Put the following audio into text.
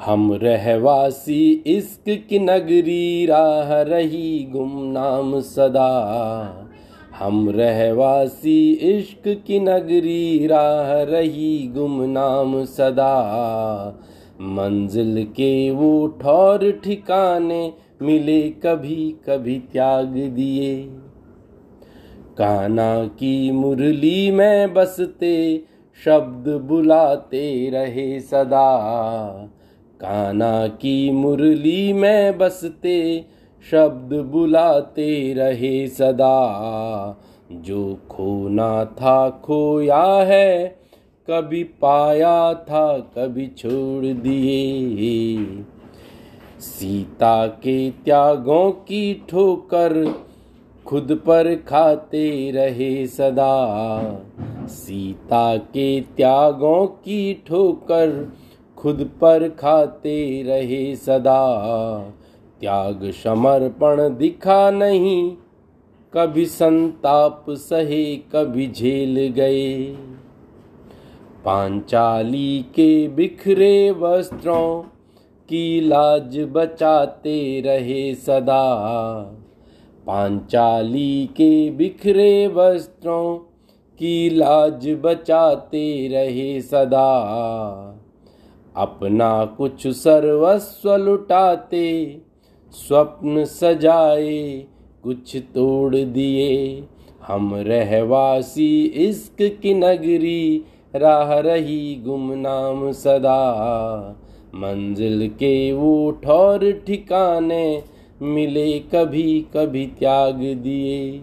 हम रहवासी इश्क की नगरी राह रही गुमनाम सदा। हम रहवासी इश्क की नगरी राह रही गुमनाम सदा। मंजिल के वो ठौर ठिकाने मिले कभी कभी त्याग दिए। काना की मुरली में बसते, शब्द बुलाते रहे सदा। काना की मुरली में बसते शब्द बुलाते रहे सदा। जो खोना था खोया है, कभी पाया था, कभी छोड़ दिए। सीता के त्यागों की ठोकर खुद पर खाते रहे सदा। सीता के त्यागों की ठोकर खुद पर खाते रहे सदा। त्याग समर्पण दिखा नहीं, कभी संताप सहे, कभी झेल गए। पांचाली के बिखरे वस्त्रों की लाज बचाते रहे सदा। पांचाली के बिखरे वस्त्रों की लाज बचाते रहे सदा। अपना कुछ सर्वस्व लुटाते, स्वप्न सजाए, कुछ तोड़ दिए। हम रहवासी इश्क की नगरी, राह रही गुमनाम सदा। मंजिल के वो ठौर ठिकाने मिले कभी कभी त्याग दिए।